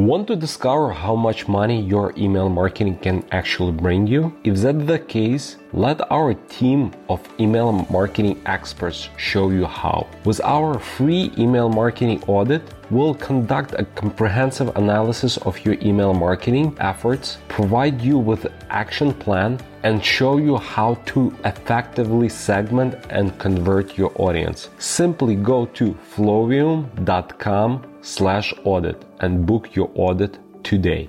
Want to discover how much money your email marketing can actually bring you? If that's the case, let our team of email marketing experts show you how. With our free email marketing audit, we'll conduct a comprehensive analysis of your email marketing efforts, provide you with an action plan, and show you how to effectively segment and convert your audience. Simply go to flowium.com slash audit and book your audit today.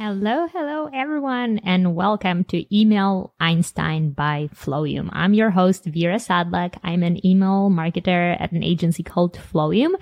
Hello, hello everyone, and welcome to Email Einstein by Flowium. I'm your host, Vera Sadlak. I'm an email marketer at an agency called Flowium.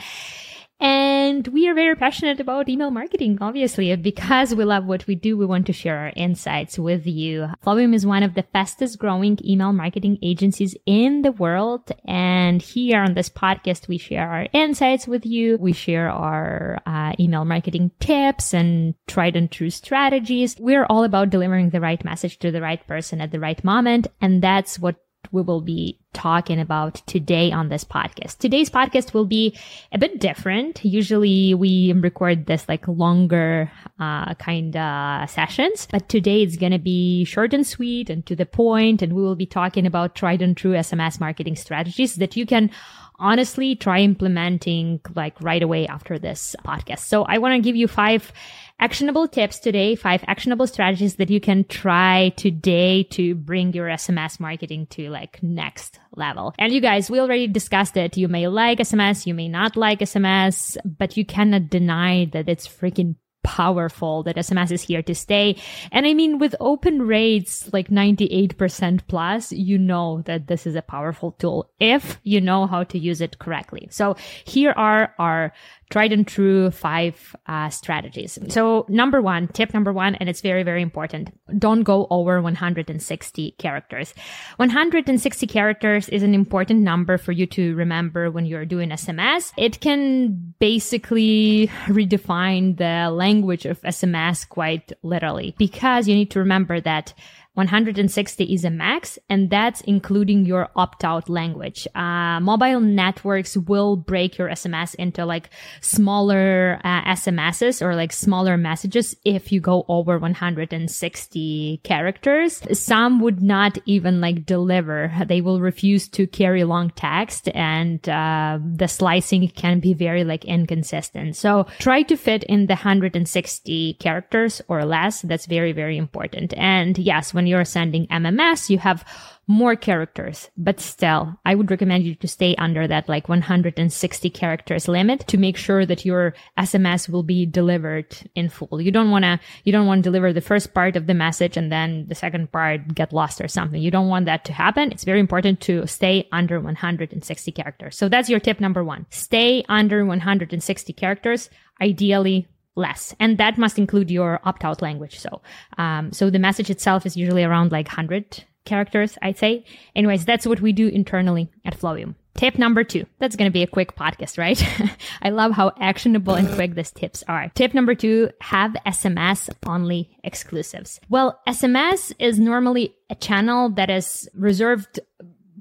And we are very passionate about email marketing, obviously, because we love what we do. We want to share our insights with you. Flowium is one of the fastest growing email marketing agencies in the world. And here on this podcast, we share our insights with you. We share our uh, email marketing tips and tried and true strategies. We're all about delivering the right message to the right person at the right moment. And that's what we will be talking about today on this podcast. Today's podcast will be a bit different. Usually we record this like longer uh, kind of sessions, but today it's going to be short and sweet and to the point. and we will be talking about tried and true SMS marketing strategies that you can honestly try implementing like right away after this podcast. So I want to give you five actionable tips today, five actionable strategies that you can try today to bring your SMS marketing to like next level. And you guys, we already discussed it. You may like SMS, you may not like SMS, but you cannot deny that it's freaking powerful that SMS is here to stay. And I mean, with open rates like 98% plus, you know that this is a powerful tool if you know how to use it correctly. So here are our tried and true five uh, strategies. So number one, tip number one, and it's very, very important. Don't go over 160 characters. 160 characters is an important number for you to remember when you're doing SMS. It can basically redefine the language of SMS quite literally because you need to remember that 160 is a max, and that's including your opt-out language. Uh, mobile networks will break your SMS into like smaller uh, SMSs or like smaller messages if you go over 160 characters. Some would not even like deliver. They will refuse to carry long text, and uh, the slicing can be very like inconsistent. So try to fit in the 160 characters or less. That's very very important. And yes, when when you're sending MMS, you have more characters, but still, I would recommend you to stay under that like 160 characters limit to make sure that your SMS will be delivered in full. You don't want to, you don't want to deliver the first part of the message and then the second part get lost or something. You don't want that to happen. It's very important to stay under 160 characters. So that's your tip number one. Stay under 160 characters, ideally less. And that must include your opt-out language. So, um, so the message itself is usually around like 100 characters, I'd say. Anyways, that's what we do internally at Flowium. Tip number two. That's going to be a quick podcast, right? I love how actionable and quick these tips are. Tip number two, have SMS only exclusives. Well, SMS is normally a channel that is reserved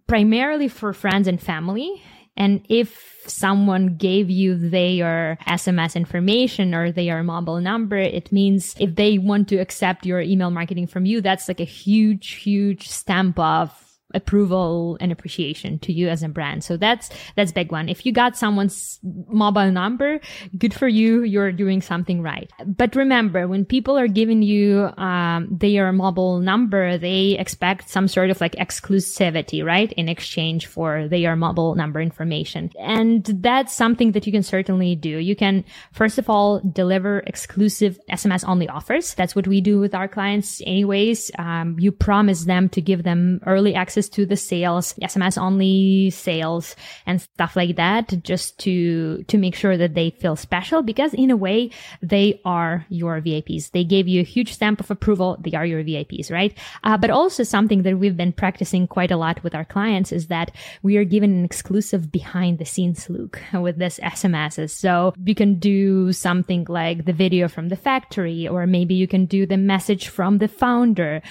primarily for friends and family. And if someone gave you their SMS information or their mobile number, it means if they want to accept your email marketing from you, that's like a huge, huge stamp of approval and appreciation to you as a brand. So that's that's big one. If you got someone's mobile number, good for you. You're doing something right. But remember, when people are giving you um, their mobile number, they expect some sort of like exclusivity, right, in exchange for their mobile number information. And that's something that you can certainly do. You can first of all deliver exclusive SMS only offers. That's what we do with our clients, anyways. Um, you promise them to give them early access access to the sales, SMS only sales and stuff like that just to, to make sure that they feel special because in a way they are your VIPs. They gave you a huge stamp of approval. They are your VIPs, right? Uh, but also something that we've been practicing quite a lot with our clients is that we are given an exclusive behind the scenes look with this SMSs. So you can do something like the video from the factory, or maybe you can do the message from the founder,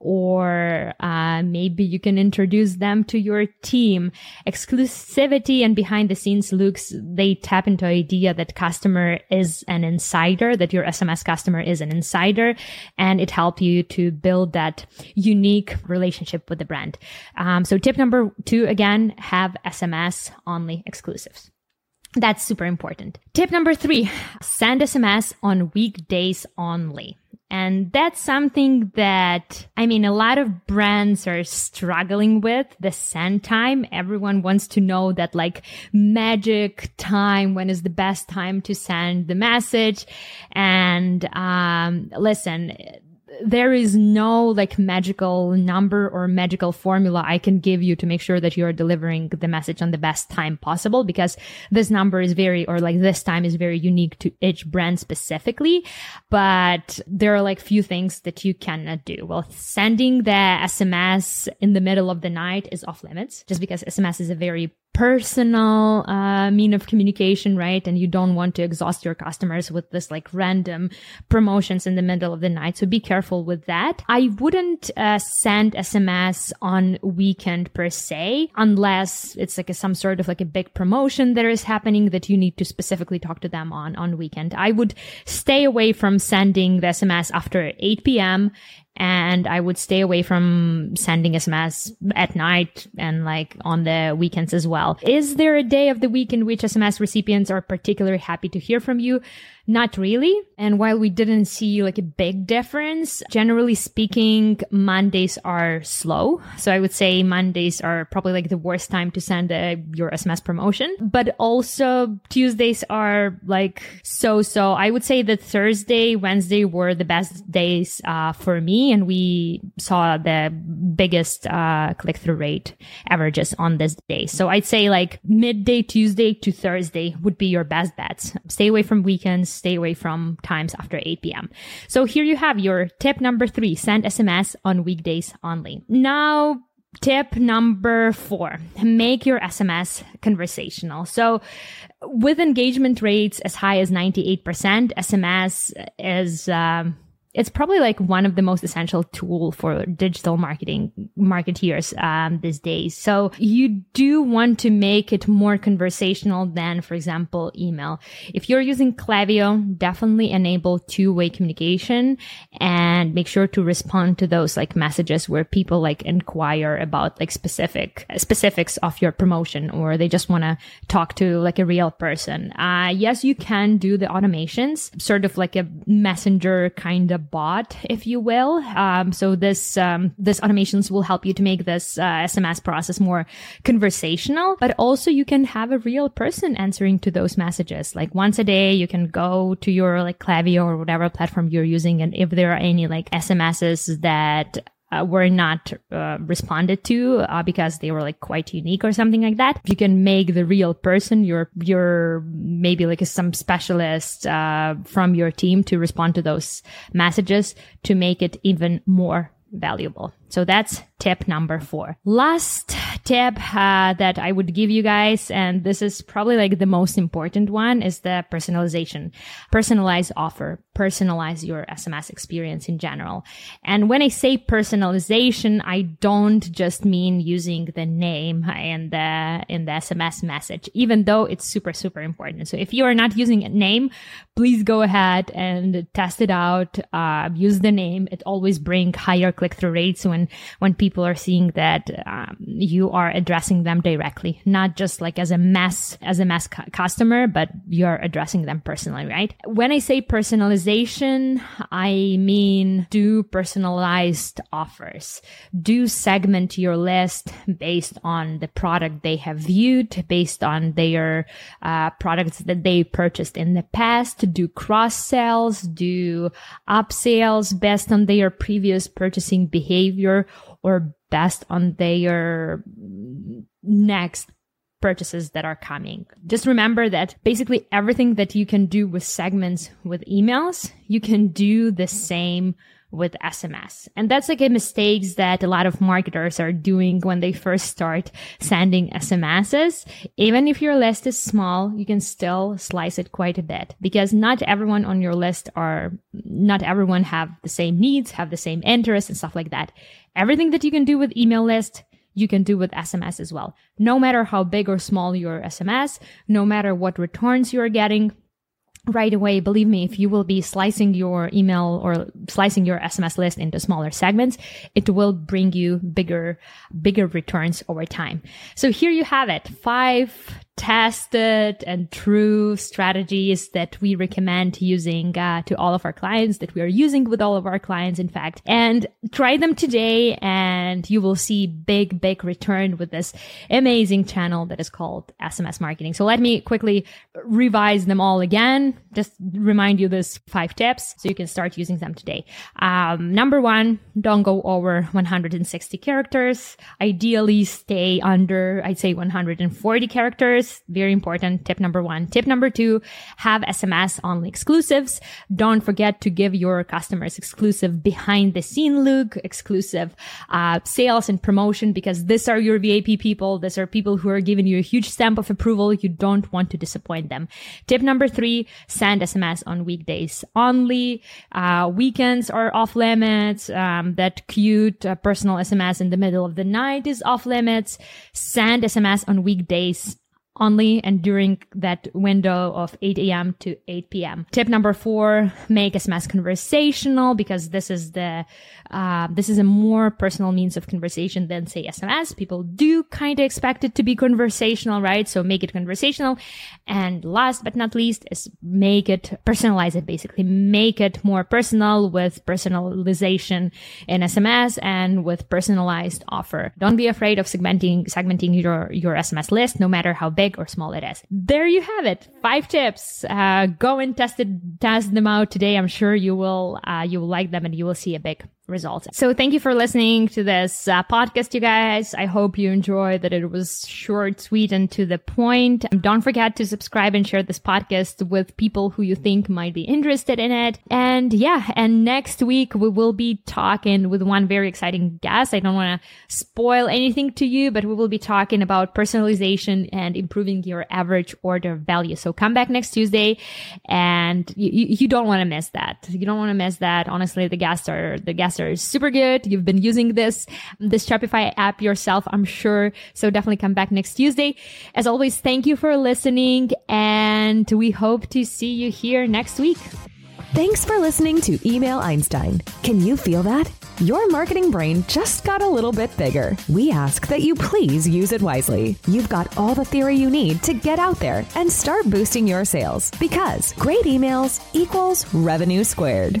or uh, maybe you can introduce them to your team. Exclusivity and behind the scenes looks, they tap into idea that customer is an insider, that your SMS customer is an insider, and it helps you to build that unique relationship with the brand. Um, so tip number two, again, have SMS only exclusives. That's super important. Tip number three, send SMS on weekdays only. And that's something that, I mean, a lot of brands are struggling with the send time. Everyone wants to know that like magic time, when is the best time to send the message. And, um, listen, there is no like magical number or magical formula I can give you to make sure that you are delivering the message on the best time possible because this number is very, or like this time is very unique to each brand specifically. But there are like few things that you cannot do. Well, sending the SMS in the middle of the night is off limits just because SMS is a very personal uh, mean of communication, right? And you don't want to exhaust your customers with this like random promotions in the middle of the night. So be careful with that. I wouldn't uh, send SMS on weekend per se, unless it's like a, some sort of like a big promotion that is happening that you need to specifically talk to them on on weekend. I would stay away from sending the SMS after 8 p.m and I would stay away from sending SMS at night and like on the weekends as well. Is there a day of the week in which SMS recipients are particularly happy to hear from you? Not really. And while we didn't see like a big difference, generally speaking, Mondays are slow. So I would say Mondays are probably like the worst time to send a, your SMS promotion. But also Tuesdays are like so so. I would say that Thursday, Wednesday were the best days uh, for me, and we saw the biggest uh, click through rate averages on this day. So I'd say like midday Tuesday to Thursday would be your best bets. Stay away from weekends stay away from times after 8 p.m. So here you have your tip number three, send SMS on weekdays only. Now, tip number four, make your SMS conversational. So with engagement rates as high as 98%, SMS is, um, it's probably like one of the most essential tool for digital marketing marketeers um, these days. So you do want to make it more conversational than, for example, email. If you're using Klaviyo, definitely enable two-way communication and make sure to respond to those like messages where people like inquire about like specific specifics of your promotion or they just want to talk to like a real person. Uh, yes, you can do the automations, sort of like a messenger kind of bot, if you will. Um, so this um, this automations will help you to make this uh, SMS process more conversational, but also you can have a real person answering to those messages. Like once a day, you can go to your like Klaviyo or whatever platform you're using, and if there are any like SMSs that uh, were not uh, responded to uh, because they were like quite unique or something like that. You can make the real person your your maybe like some specialist uh, from your team to respond to those messages to make it even more valuable. So that's tip number four. Last tip uh, that I would give you guys, and this is probably like the most important one, is the personalization. Personalize offer, personalize your SMS experience in general. And when I say personalization, I don't just mean using the name in the in the SMS message, even though it's super super important. So if you are not using a name, please go ahead and test it out. Uh, use the name. It always bring higher click through rates when when people are seeing that um, you are addressing them directly, not just like as a mass as a mass cu- customer, but you're addressing them personally, right? When I say personalization, I mean do personalized offers. Do segment your list based on the product they have viewed, based on their uh, products that they purchased in the past. Do cross sales, do upsells based on their previous purchasing behavior behavior or best on their next purchases that are coming. Just remember that basically everything that you can do with segments with emails, you can do the same with SMS. And that's like a mistakes that a lot of marketers are doing when they first start sending SMSs. Even if your list is small, you can still slice it quite a bit because not everyone on your list are, not everyone have the same needs, have the same interests and stuff like that. Everything that you can do with email list, you can do with SMS as well. No matter how big or small your SMS, no matter what returns you're getting, right away, believe me, if you will be slicing your email or slicing your SMS list into smaller segments, it will bring you bigger, bigger returns over time. So here you have it. Five tested and true strategies that we recommend using uh, to all of our clients that we are using with all of our clients in fact. And try them today and you will see big big return with this amazing channel that is called sms marketing. So let me quickly revise them all again. Just remind you this five tips so you can start using them today. Um, number one don't go over 160 characters. Ideally stay under i'd say 140 characters very important. Tip number one. Tip number two, have SMS only exclusives. Don't forget to give your customers exclusive behind the scene look, exclusive uh, sales and promotion because these are your VIP people. These are people who are giving you a huge stamp of approval. You don't want to disappoint them. Tip number three, send SMS on weekdays only. Uh, weekends are off limits. Um, that cute uh, personal SMS in the middle of the night is off limits. Send SMS on weekdays only and during that window of 8 a.m. to 8 p.m. Tip number four, make SMS conversational because this is the, uh, this is a more personal means of conversation than say SMS. People do kind of expect it to be conversational, right? So make it conversational. And last but not least is make it, personalize it basically, make it more personal with personalization in SMS and with personalized offer. Don't be afraid of segmenting, segmenting your, your SMS list, no matter how big big or small it is. There you have it. Five tips. Uh, go and test it, test them out today. I'm sure you will, uh, you will like them and you will see a big results. So thank you for listening to this uh, podcast, you guys. I hope you enjoyed that it was short, sweet, and to the point. Don't forget to subscribe and share this podcast with people who you think might be interested in it. And yeah, and next week we will be talking with one very exciting guest. I don't want to spoil anything to you, but we will be talking about personalization and improving your average order value. So come back next Tuesday and you, you don't want to miss that. You don't want to miss that. Honestly, the guests are, the guests are super good. You've been using this, this Shopify app yourself, I'm sure. So definitely come back next Tuesday. As always, thank you for listening and we hope to see you here next week. Thanks for listening to Email Einstein. Can you feel that? Your marketing brain just got a little bit bigger. We ask that you please use it wisely. You've got all the theory you need to get out there and start boosting your sales because great emails equals revenue squared.